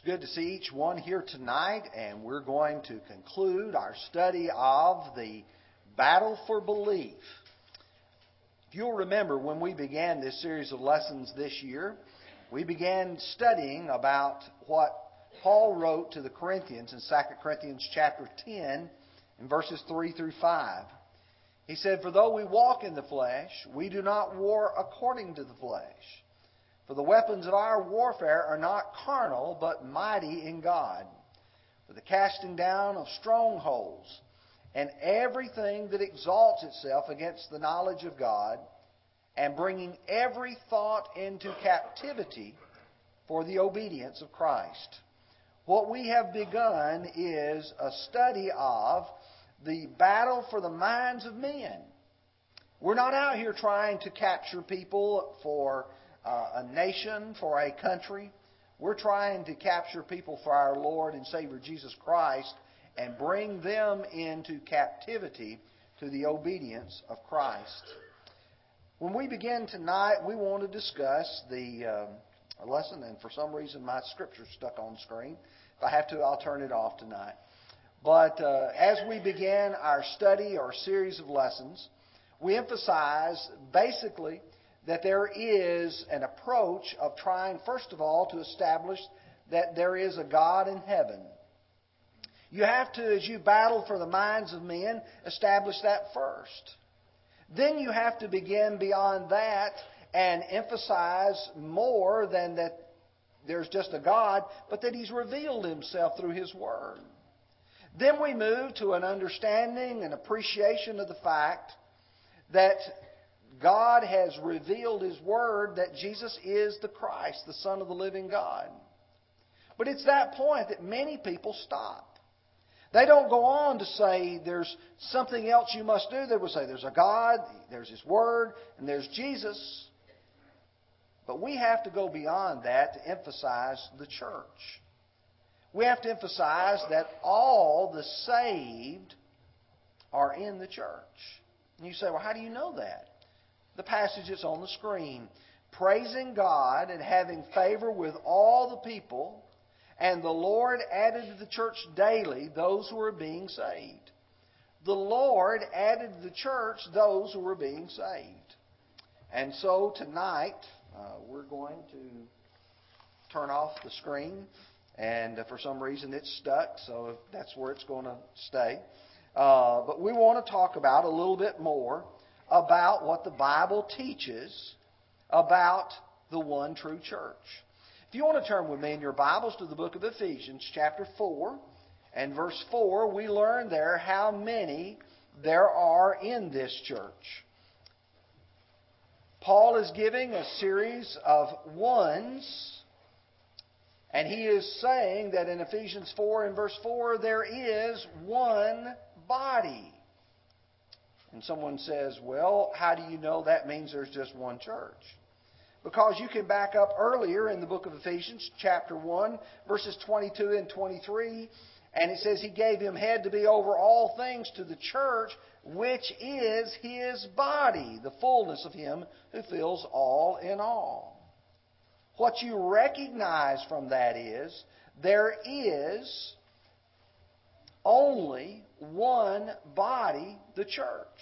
It's good to see each one here tonight, and we're going to conclude our study of the battle for belief. If you'll remember, when we began this series of lessons this year, we began studying about what Paul wrote to the Corinthians in 2 Corinthians chapter 10 in verses 3 through 5. He said, For though we walk in the flesh, we do not war according to the flesh. For the weapons of our warfare are not carnal, but mighty in God, for the casting down of strongholds, and everything that exalts itself against the knowledge of God, and bringing every thought into captivity for the obedience of Christ. What we have begun is a study of the battle for the minds of men. We're not out here trying to capture people for uh, a nation, for a country. We're trying to capture people for our Lord and Savior Jesus Christ and bring them into captivity to the obedience of Christ. When we begin tonight, we want to discuss the uh, lesson, and for some reason my scripture's stuck on screen. If I have to, I'll turn it off tonight. But uh, as we begin our study or series of lessons, we emphasize basically that there is an approach of trying, first of all, to establish that there is a God in heaven. You have to, as you battle for the minds of men, establish that first. Then you have to begin beyond that and emphasize more than that there's just a God, but that He's revealed Himself through His Word. Then we move to an understanding and appreciation of the fact that God has revealed His Word that Jesus is the Christ, the Son of the living God. But it's that point that many people stop. They don't go on to say there's something else you must do. They will say there's a God, there's His Word, and there's Jesus. But we have to go beyond that to emphasize the church. We have to emphasize that all the saved are in the church. And you say, well, how do you know that? The passage that's on the screen. Praising God and having favor with all the people, and the Lord added to the church daily those who were being saved. The Lord added to the church those who were being saved. And so tonight, uh, we're going to turn off the screen. And uh, for some reason, it's stuck, so that's where it's going to stay. Uh, but we want to talk about a little bit more about what the Bible teaches about the one true church. If you want to turn with me in your Bibles to the book of Ephesians, chapter 4, and verse 4, we learn there how many there are in this church. Paul is giving a series of ones, and he is saying that in Ephesians 4 and verse 4, there is one body. And someone says, well, how do you know that means there's just one church? Because you can back up earlier in the book of Ephesians, chapter 1, verses 22 and 23, and it says, He gave him head to be over all things to the church, which is His body, the fullness of Him who fills all in all. What you recognize from that is there is only one body, the church.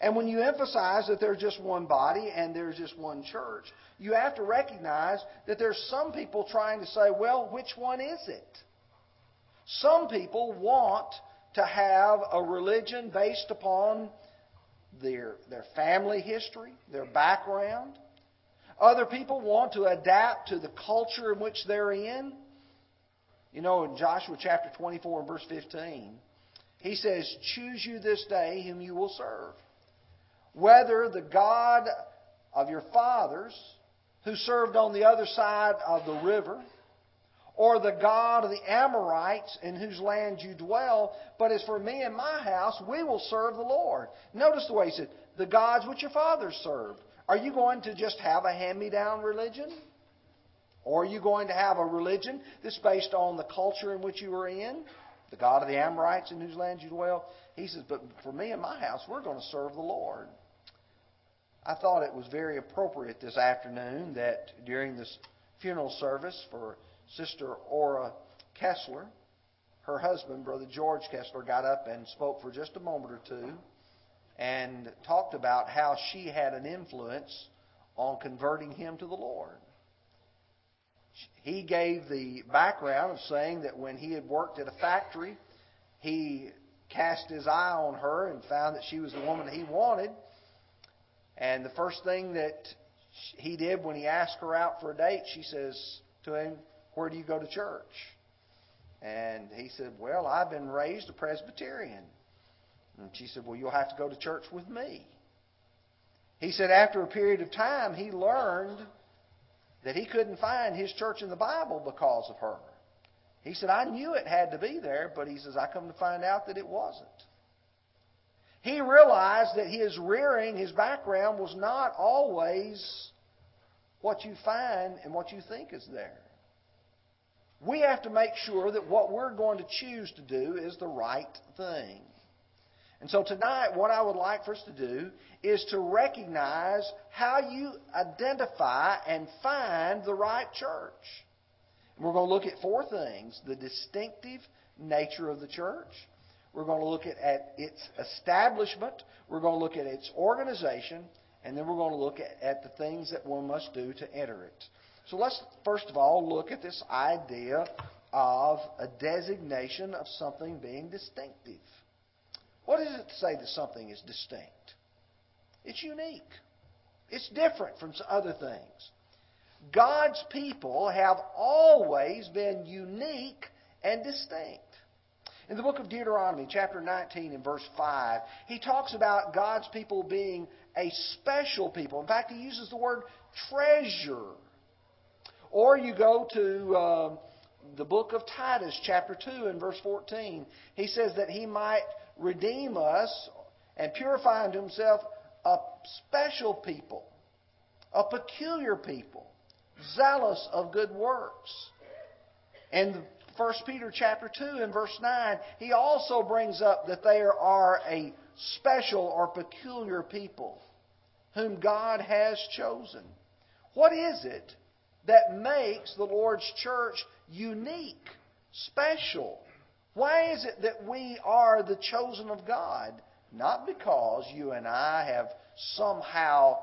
And when you emphasize that there's just one body and there's just one church, you have to recognize that there's some people trying to say, well, which one is it? Some people want to have a religion based upon their, their family history, their background. Other people want to adapt to the culture in which they're in. You know, in Joshua chapter 24 and verse 15, he says, Choose you this day whom you will serve. Whether the God of your fathers, who served on the other side of the river, or the God of the Amorites in whose land you dwell, but as for me and my house, we will serve the Lord. Notice the way he said, the gods which your fathers served. Are you going to just have a hand me down religion? Or are you going to have a religion that's based on the culture in which you are in? The God of the Amorites in whose land you dwell? He says, But for me and my house, we're going to serve the Lord. I thought it was very appropriate this afternoon that during this funeral service for Sister Aura Kessler, her husband, Brother George Kessler, got up and spoke for just a moment or two and talked about how she had an influence on converting him to the Lord. He gave the background of saying that when he had worked at a factory, he cast his eye on her and found that she was the woman he wanted. And the first thing that he did when he asked her out for a date, she says to him, Where do you go to church? And he said, Well, I've been raised a Presbyterian. And she said, Well, you'll have to go to church with me. He said, After a period of time, he learned that he couldn't find his church in the Bible because of her. He said, I knew it had to be there, but he says, I come to find out that it wasn't. He realized that his rearing, his background, was not always what you find and what you think is there. We have to make sure that what we're going to choose to do is the right thing. And so tonight, what I would like for us to do is to recognize how you identify and find the right church. And We're going to look at four things the distinctive nature of the church, we're going to look at, at its establishment, we're going to look at its organization, and then we're going to look at, at the things that one must do to enter it. So let's first of all look at this idea of a designation of something being distinctive. What is it to say that something is distinct? It's unique. It's different from other things. God's people have always been unique and distinct. In the book of Deuteronomy, chapter 19 and verse 5, he talks about God's people being a special people. In fact, he uses the word treasure. Or you go to uh, the book of Titus, chapter 2 and verse 14. He says that he might redeem us and purify unto himself a special people, a peculiar people, zealous of good works. And 1 Peter chapter 2 and verse 9, he also brings up that they are a special or peculiar people whom God has chosen. What is it that makes the Lord's church unique, special? Why is it that we are the chosen of God? Not because you and I have somehow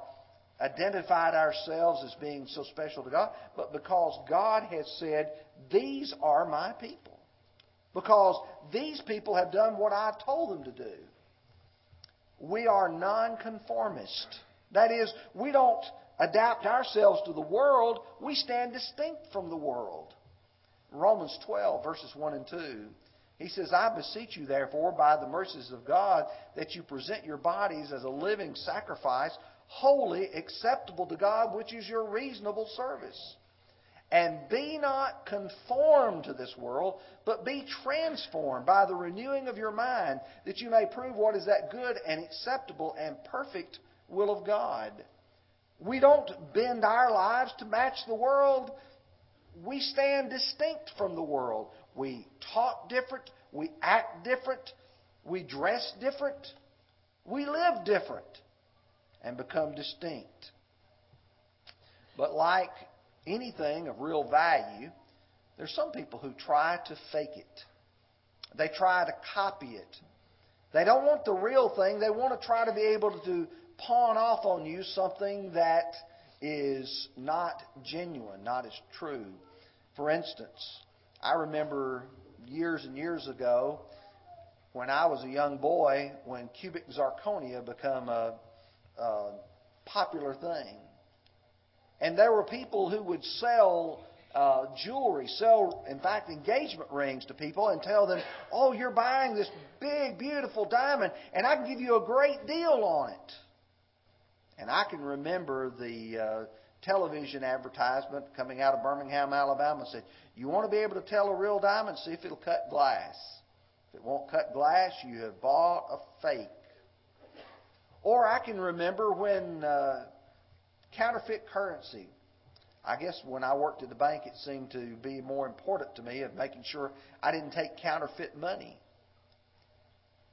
identified ourselves as being so special to God, but because God has said, These are my people. Because these people have done what I told them to do. We are nonconformist. That is, we don't adapt ourselves to the world, we stand distinct from the world. Romans 12, verses 1 and 2 he says, I beseech you, therefore, by the mercies of God, that you present your bodies as a living sacrifice, holy, acceptable to God, which is your reasonable service. And be not conformed to this world, but be transformed by the renewing of your mind, that you may prove what is that good and acceptable and perfect will of God. We don't bend our lives to match the world. We stand distinct from the world. We talk different. We act different. We dress different. We live different and become distinct. But like anything of real value, there's some people who try to fake it. They try to copy it. They don't want the real thing. They want to try to be able to pawn off on you something that is not genuine, not as true. For instance, I remember years and years ago when I was a young boy when cubic zirconia became a, a popular thing. And there were people who would sell uh, jewelry, sell, in fact, engagement rings to people and tell them, oh, you're buying this big, beautiful diamond, and I can give you a great deal on it. And I can remember the uh, television advertisement coming out of Birmingham, Alabama said, You want to be able to tell a real diamond? See if it'll cut glass. If it won't cut glass, you have bought a fake. Or I can remember when uh, counterfeit currency. I guess when I worked at the bank, it seemed to be more important to me of making sure I didn't take counterfeit money.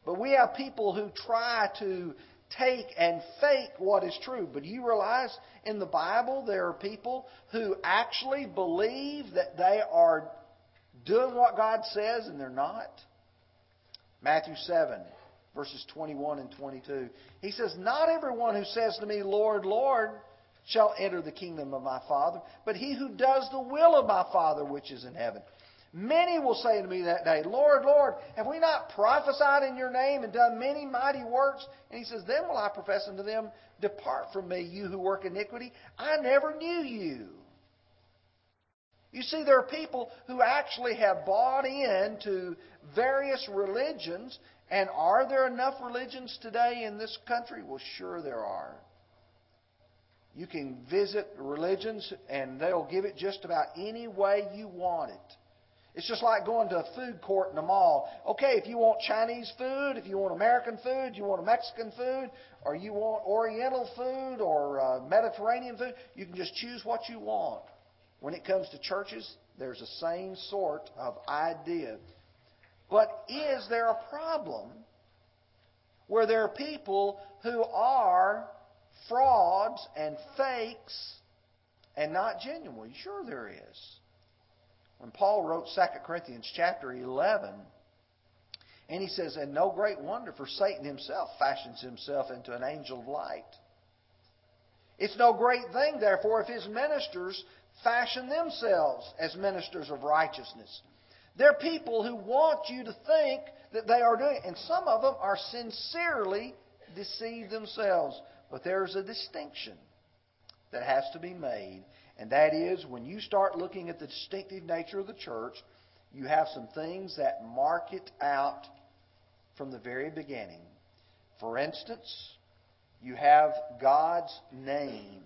But we have people who try to take and fake what is true. But do you realize in the Bible there are people who actually believe that they are doing what God says and they're not? Matthew 7, verses 21 and 22. He says, Not everyone who says to me, Lord, Lord, shall enter the kingdom of my Father, but he who does the will of my Father which is in heaven. Many will say to me that day, Lord, Lord, have we not prophesied in your name and done many mighty works? And he says, Then will I profess unto them, Depart from me, you who work iniquity. I never knew you. You see, there are people who actually have bought into various religions. And are there enough religions today in this country? Well, sure there are. You can visit religions and they'll give it just about any way you want it. It's just like going to a food court in a mall. Okay, if you want Chinese food, if you want American food, you want Mexican food, or you want Oriental food or uh, Mediterranean food, you can just choose what you want. When it comes to churches, there's the same sort of idea. But is there a problem where there are people who are frauds and fakes and not genuine? Sure, there is. When Paul wrote 2 Corinthians chapter 11, and he says, And no great wonder, for Satan himself fashions himself into an angel of light. It's no great thing, therefore, if his ministers fashion themselves as ministers of righteousness. They're people who want you to think that they are doing it. And some of them are sincerely deceived themselves. But there's a distinction that has to be made. And that is when you start looking at the distinctive nature of the church, you have some things that mark it out from the very beginning. For instance, you have God's name.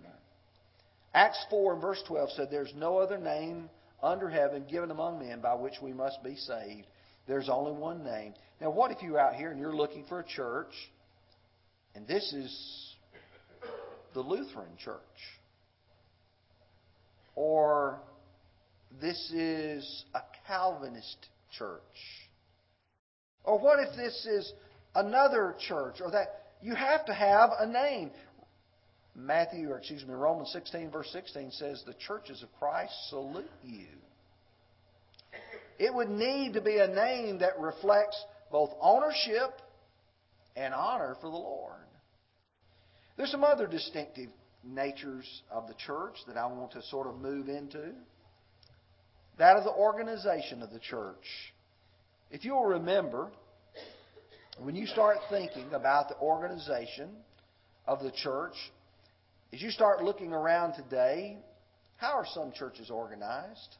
Acts 4 and verse 12 said, There's no other name under heaven given among men by which we must be saved. There's only one name. Now, what if you're out here and you're looking for a church, and this is the Lutheran church? Or this is a Calvinist church? Or what if this is another church? Or that you have to have a name. Matthew, or excuse me, Romans 16, verse 16 says, The churches of Christ salute you. It would need to be a name that reflects both ownership and honor for the Lord. There's some other distinctive natures of the church that I want to sort of move into. That of the organization of the church. If you'll remember, when you start thinking about the organization of the church, as you start looking around today, how are some churches organized?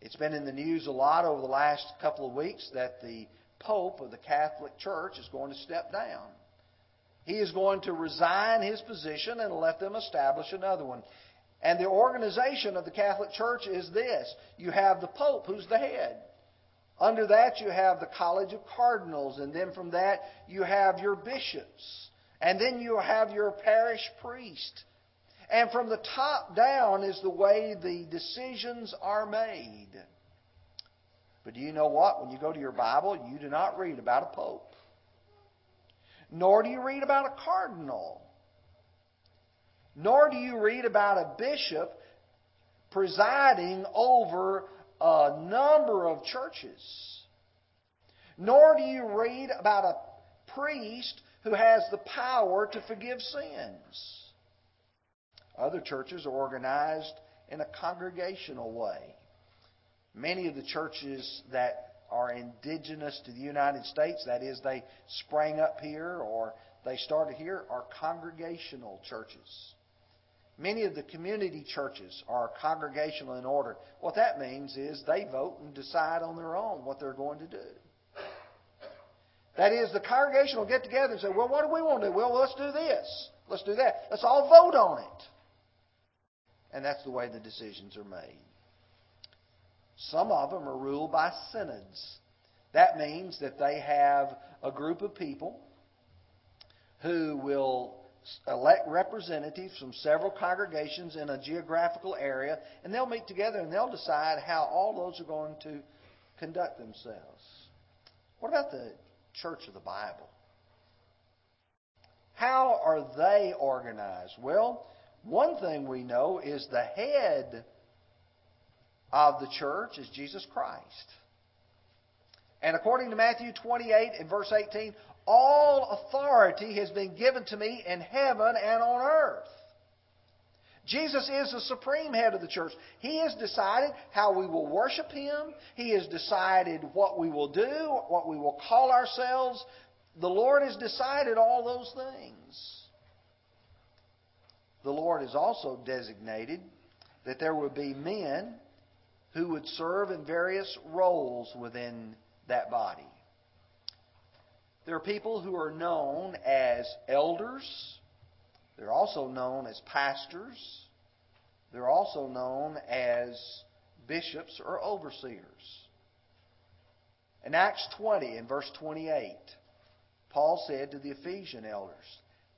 It's been in the news a lot over the last couple of weeks that the Pope of the Catholic Church is going to step down. He is going to resign his position and let them establish another one. And the organization of the Catholic Church is this you have the Pope, who's the head. Under that, you have the College of Cardinals, and then from that, you have your bishops. And then you have your parish priest. And from the top down is the way the decisions are made. But do you know what? When you go to your Bible, you do not read about a pope, nor do you read about a cardinal, nor do you read about a bishop presiding over a number of churches, nor do you read about a priest who has the power to forgive sins. Other churches are organized in a congregational way. Many of the churches that are indigenous to the United States, that is, they sprang up here or they started here, are congregational churches. Many of the community churches are congregational in order. What that means is they vote and decide on their own what they're going to do. That is, the congregation will get together and say, well, what do we want to do? Well, let's do this. Let's do that. Let's all vote on it. And that's the way the decisions are made. Some of them are ruled by synods. That means that they have a group of people who will elect representatives from several congregations in a geographical area, and they'll meet together and they'll decide how all those are going to conduct themselves. What about the church of the Bible? How are they organized? Well, one thing we know is the head of the church is Jesus Christ. And according to Matthew 28 and verse 18, all authority has been given to me in heaven and on earth. Jesus is the supreme head of the church. He has decided how we will worship Him. He has decided what we will do, what we will call ourselves. The Lord has decided all those things. The Lord has also designated that there will be men who would serve in various roles within that body. There are people who are known as elders. They're also known as pastors. They're also known as bishops or overseers. In Acts 20, in verse 28, Paul said to the Ephesian elders,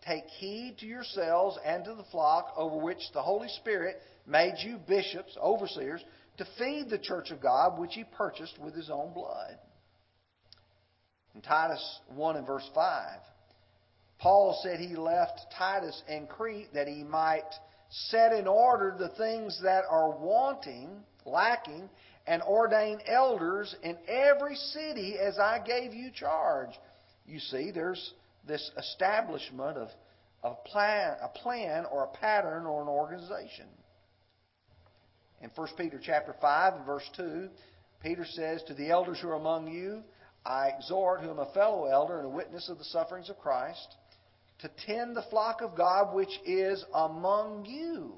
Take heed to yourselves and to the flock over which the Holy Spirit made you bishops, overseers, to feed the church of God which he purchased with his own blood. In Titus 1 and verse 5, Paul said he left Titus in Crete that he might set in order the things that are wanting, lacking, and ordain elders in every city as I gave you charge. You see, there's this establishment of, of plan, a plan or a pattern or an organization. In 1 Peter chapter 5 and verse 2, Peter says, To the elders who are among you, I exhort, who am a fellow elder and a witness of the sufferings of Christ, to tend the flock of God which is among you,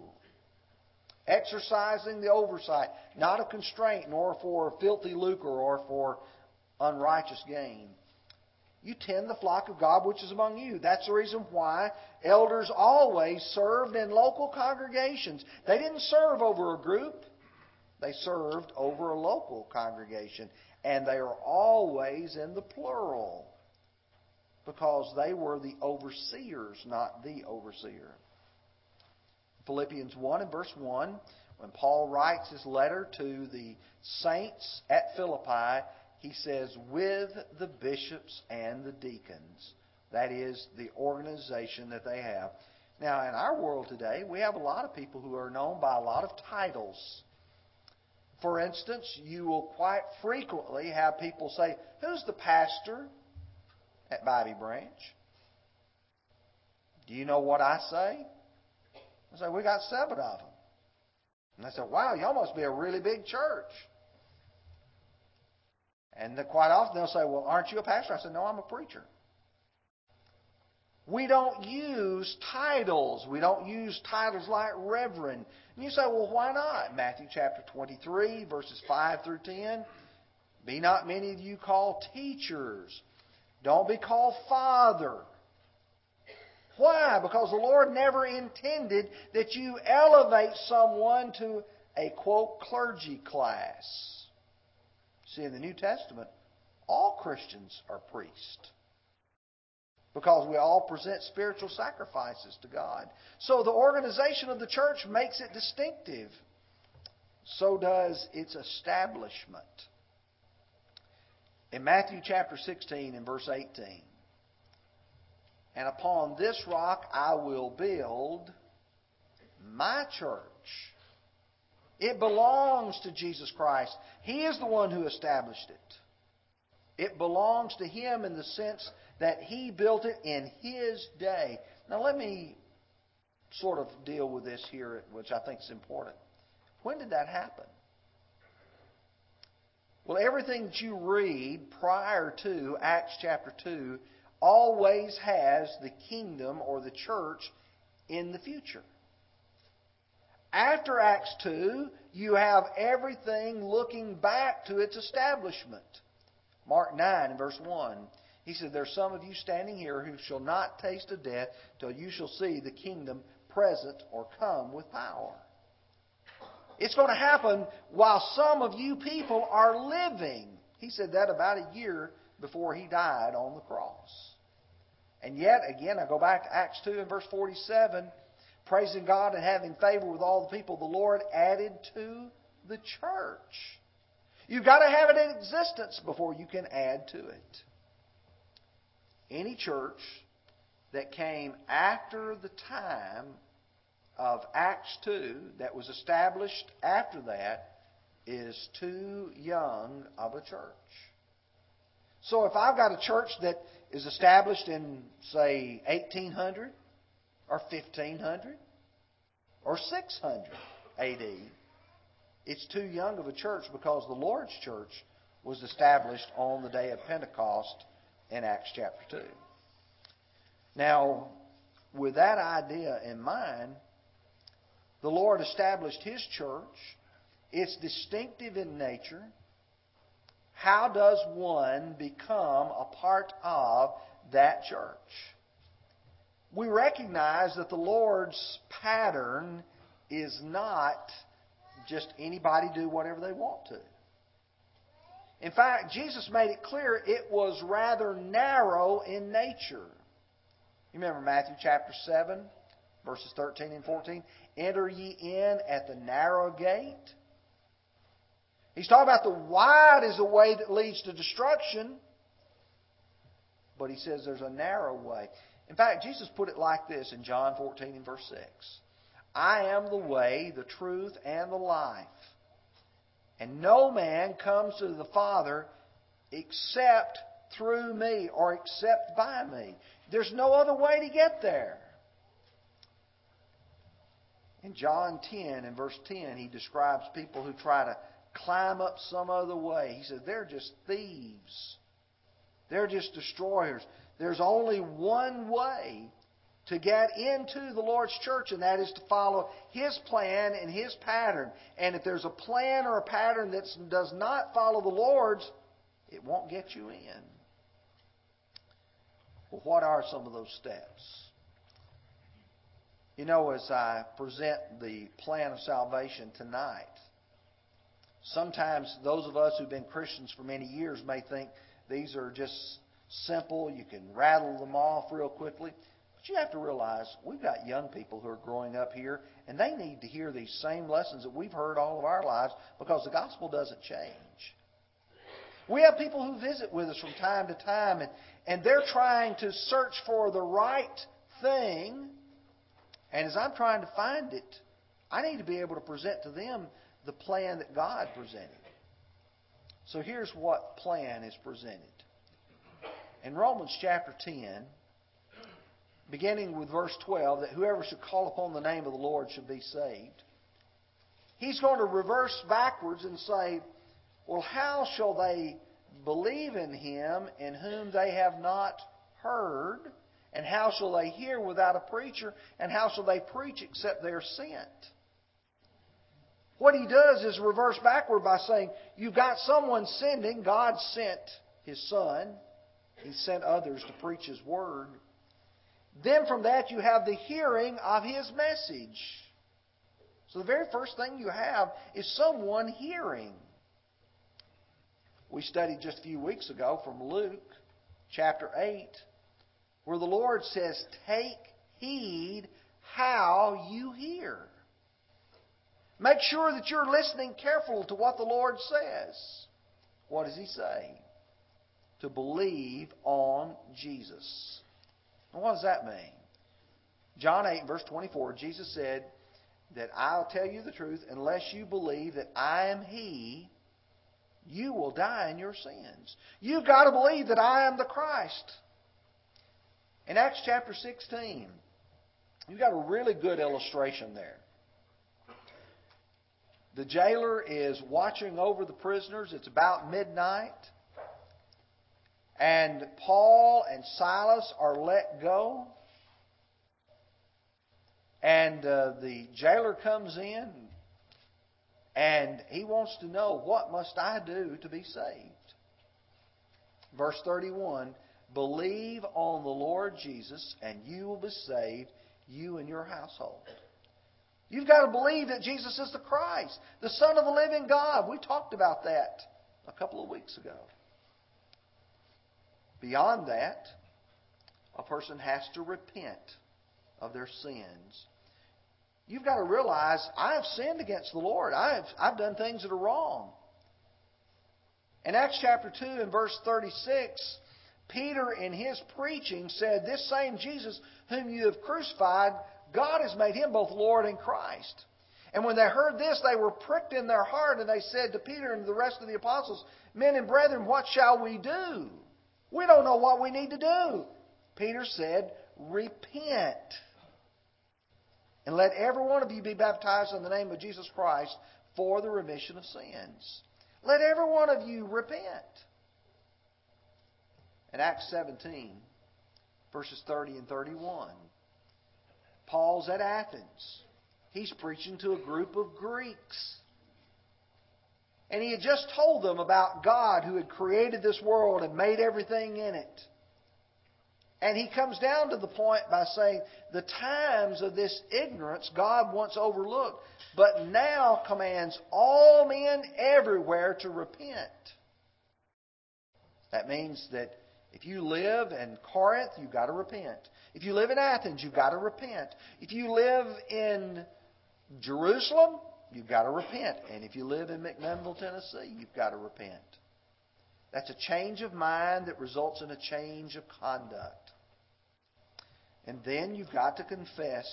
exercising the oversight, not of constraint, nor for filthy lucre or for unrighteous gain. You tend the flock of God which is among you. That's the reason why elders always served in local congregations. They didn't serve over a group, they served over a local congregation and they are always in the plural because they were the overseers, not the overseer. Philippians 1 and verse 1, when Paul writes his letter to the saints at Philippi, he says, with the bishops and the deacons. That is the organization that they have. Now, in our world today, we have a lot of people who are known by a lot of titles. For instance, you will quite frequently have people say, Who's the pastor at Bobby Branch? Do you know what I say? I say, We got seven of them. And I said, Wow, y'all must be a really big church. And quite often they'll say, Well, aren't you a pastor? I said, No, I'm a preacher. We don't use titles. We don't use titles like reverend. And you say, well, why not? Matthew chapter 23, verses 5 through 10. Be not many of you called teachers. Don't be called father. Why? Because the Lord never intended that you elevate someone to a, quote, clergy class. See, in the New Testament, all Christians are priests because we all present spiritual sacrifices to God. So the organization of the church makes it distinctive. So does its establishment. In Matthew chapter 16 and verse 18, and upon this rock I will build my church. It belongs to Jesus Christ. He is the one who established it. It belongs to Him in the sense that he built it in his day. Now, let me sort of deal with this here, which I think is important. When did that happen? Well, everything that you read prior to Acts chapter 2 always has the kingdom or the church in the future. After Acts 2, you have everything looking back to its establishment. Mark 9 and verse 1. He said, There are some of you standing here who shall not taste of death till you shall see the kingdom present or come with power. It's going to happen while some of you people are living. He said that about a year before he died on the cross. And yet, again, I go back to Acts 2 and verse 47 praising God and having favor with all the people, the Lord added to the church. You've got to have it in existence before you can add to it. Any church that came after the time of Acts 2 that was established after that is too young of a church. So if I've got a church that is established in, say, 1800 or 1500 or 600 AD, it's too young of a church because the Lord's church was established on the day of Pentecost in Acts chapter 2. Now, with that idea in mind, the Lord established His church. It's distinctive in nature. How does one become a part of that church? We recognize that the Lord's pattern is not just anybody do whatever they want to. In fact, Jesus made it clear it was rather narrow in nature. You remember Matthew chapter 7, verses 13 and 14? Enter ye in at the narrow gate. He's talking about the wide is the way that leads to destruction. But he says there's a narrow way. In fact, Jesus put it like this in John 14 and verse 6 I am the way, the truth, and the life. And no man comes to the Father except through me or except by me. There's no other way to get there. In John 10 and verse 10, he describes people who try to climb up some other way. He says they're just thieves. They're just destroyers. There's only one way to get into the Lord's church, and that is to follow His plan and His pattern. And if there's a plan or a pattern that does not follow the Lord's, it won't get you in. Well, what are some of those steps? You know, as I present the plan of salvation tonight, sometimes those of us who've been Christians for many years may think these are just simple, you can rattle them off real quickly. But you have to realize we've got young people who are growing up here, and they need to hear these same lessons that we've heard all of our lives because the gospel doesn't change. We have people who visit with us from time to time, and, and they're trying to search for the right thing and as I'm trying to find it, I need to be able to present to them the plan that God presented. So here's what plan is presented. In Romans chapter 10, beginning with verse 12, that whoever should call upon the name of the Lord should be saved. He's going to reverse backwards and say, Well, how shall they believe in him in whom they have not heard? And how shall they hear without a preacher? And how shall they preach except they are sent? What he does is reverse backward by saying, You've got someone sending. God sent his son, he sent others to preach his word. Then from that, you have the hearing of his message. So the very first thing you have is someone hearing. We studied just a few weeks ago from Luke chapter 8 where the Lord says, Take heed how you hear. Make sure that you're listening careful to what the Lord says. What does He say? To believe on Jesus. And what does that mean? John 8, verse 24, Jesus said that I'll tell you the truth, unless you believe that I am He, you will die in your sins. You've got to believe that I am the Christ. In Acts chapter 16, you've got a really good illustration there. The jailer is watching over the prisoners. It's about midnight. And Paul and Silas are let go. And uh, the jailer comes in and he wants to know, What must I do to be saved? Verse 31 Believe on the Lord Jesus, and you will be saved, you and your household. You've got to believe that Jesus is the Christ, the Son of the living God. We talked about that a couple of weeks ago. Beyond that, a person has to repent of their sins. You've got to realize I have sinned against the Lord. I've, I've done things that are wrong. In Acts chapter 2 and verse 36, Peter, in his preaching, said, This same Jesus whom you have crucified, God has made him both Lord and Christ. And when they heard this, they were pricked in their heart, and they said to Peter and the rest of the apostles, Men and brethren, what shall we do? We don't know what we need to do. Peter said, Repent. And let every one of you be baptized in the name of Jesus Christ for the remission of sins. Let every one of you repent. In Acts 17, verses 30 and 31, Paul's at Athens. He's preaching to a group of Greeks. And he had just told them about God who had created this world and made everything in it. And he comes down to the point by saying, the times of this ignorance God once overlooked, but now commands all men everywhere to repent. That means that if you live in Corinth, you've got to repent. If you live in Athens, you've got to repent. If you live in Jerusalem, you've got to repent. And if you live in McMinnville, Tennessee, you've got to repent. That's a change of mind that results in a change of conduct. And then you've got to confess.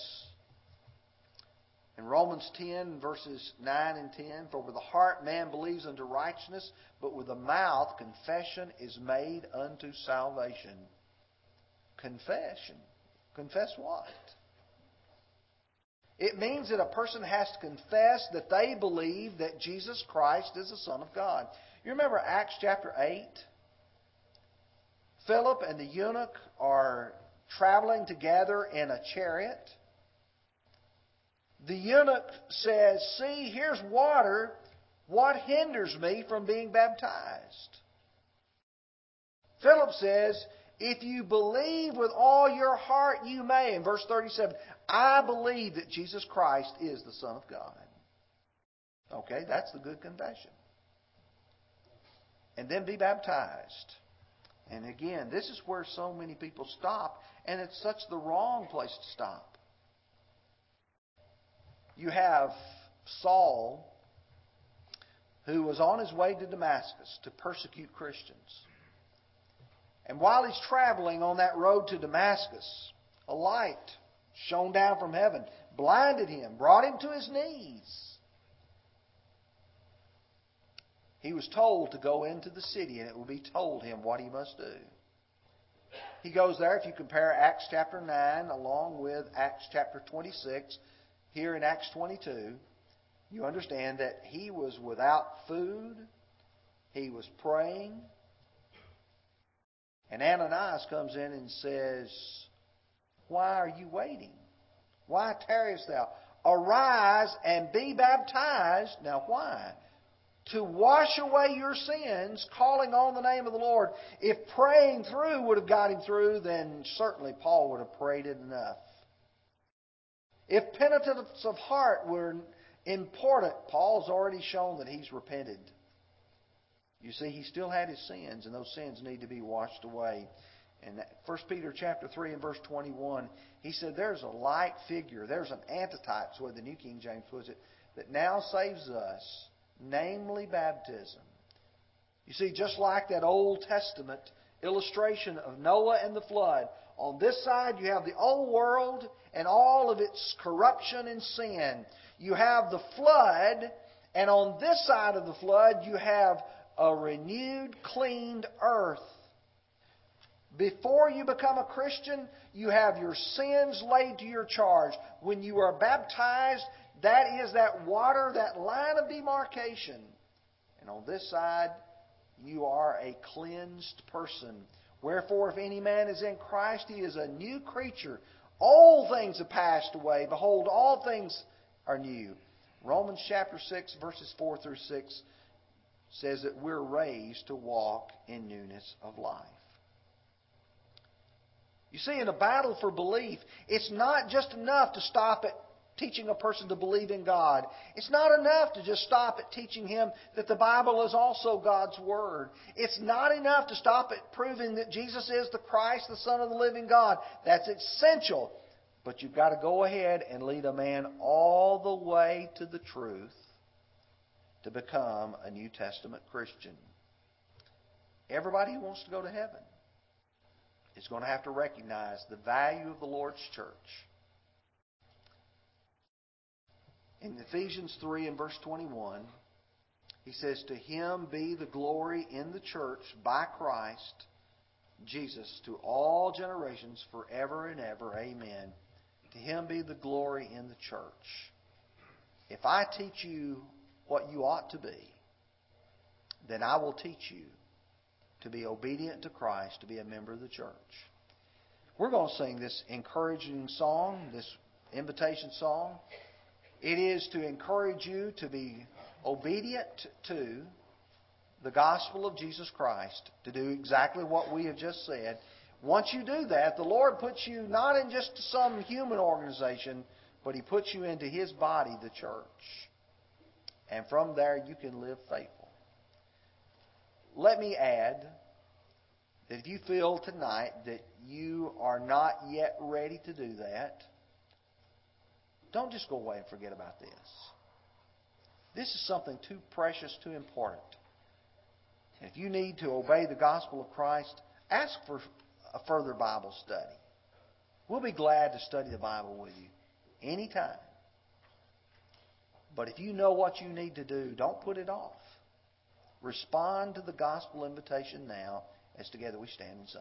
In Romans 10, verses 9 and 10, for with the heart man believes unto righteousness, but with the mouth confession is made unto salvation. Confession. Confess what? It means that a person has to confess that they believe that Jesus Christ is the Son of God. You remember Acts chapter 8? Philip and the eunuch are traveling together in a chariot. The eunuch says, See, here's water. What hinders me from being baptized? Philip says, If you believe with all your heart, you may. In verse 37, I believe that Jesus Christ is the Son of God. Okay, that's the good confession. And then be baptized. And again, this is where so many people stop, and it's such the wrong place to stop. You have Saul, who was on his way to Damascus to persecute Christians. And while he's traveling on that road to Damascus, a light shone down from heaven, blinded him, brought him to his knees. He was told to go into the city, and it will be told him what he must do. He goes there. If you compare Acts chapter 9 along with Acts chapter 26, here in Acts 22, you understand that he was without food, he was praying, and Ananias comes in and says, why are you waiting? Why tarriest thou? Arise and be baptized. Now, why? To wash away your sins, calling on the name of the Lord. If praying through would have got him through, then certainly Paul would have prayed it enough. If penitence of heart were important, Paul's already shown that he's repented. You see, he still had his sins, and those sins need to be washed away. In 1 Peter chapter 3 and verse 21, he said, There's a light figure, there's an antitype, so the New King James puts it, that now saves us, namely baptism. You see, just like that Old Testament illustration of Noah and the flood, on this side you have the old world and all of its corruption and sin. You have the flood, and on this side of the flood you have a renewed, cleaned earth before you become a Christian, you have your sins laid to your charge. When you are baptized, that is that water, that line of demarcation. And on this side, you are a cleansed person. Wherefore, if any man is in Christ, he is a new creature. All things have passed away. Behold, all things are new. Romans chapter 6, verses 4 through 6 says that we're raised to walk in newness of life. You see, in a battle for belief, it's not just enough to stop at teaching a person to believe in God. It's not enough to just stop at teaching him that the Bible is also God's Word. It's not enough to stop at proving that Jesus is the Christ, the Son of the living God. That's essential. But you've got to go ahead and lead a man all the way to the truth to become a New Testament Christian. Everybody who wants to go to heaven is going to have to recognize the value of the Lord's church. In Ephesians 3 and verse 21, he says, To him be the glory in the church by Christ Jesus to all generations forever and ever. Amen. To him be the glory in the church. If I teach you what you ought to be, then I will teach you to be obedient to Christ, to be a member of the church. We're going to sing this encouraging song, this invitation song. It is to encourage you to be obedient to the gospel of Jesus Christ, to do exactly what we have just said. Once you do that, the Lord puts you not in just some human organization, but He puts you into His body, the church. And from there, you can live faithful. Let me add that if you feel tonight that you are not yet ready to do that, don't just go away and forget about this. This is something too precious, too important. If you need to obey the gospel of Christ, ask for a further Bible study. We'll be glad to study the Bible with you anytime. But if you know what you need to do, don't put it off. Respond to the gospel invitation now as together we stand and sing.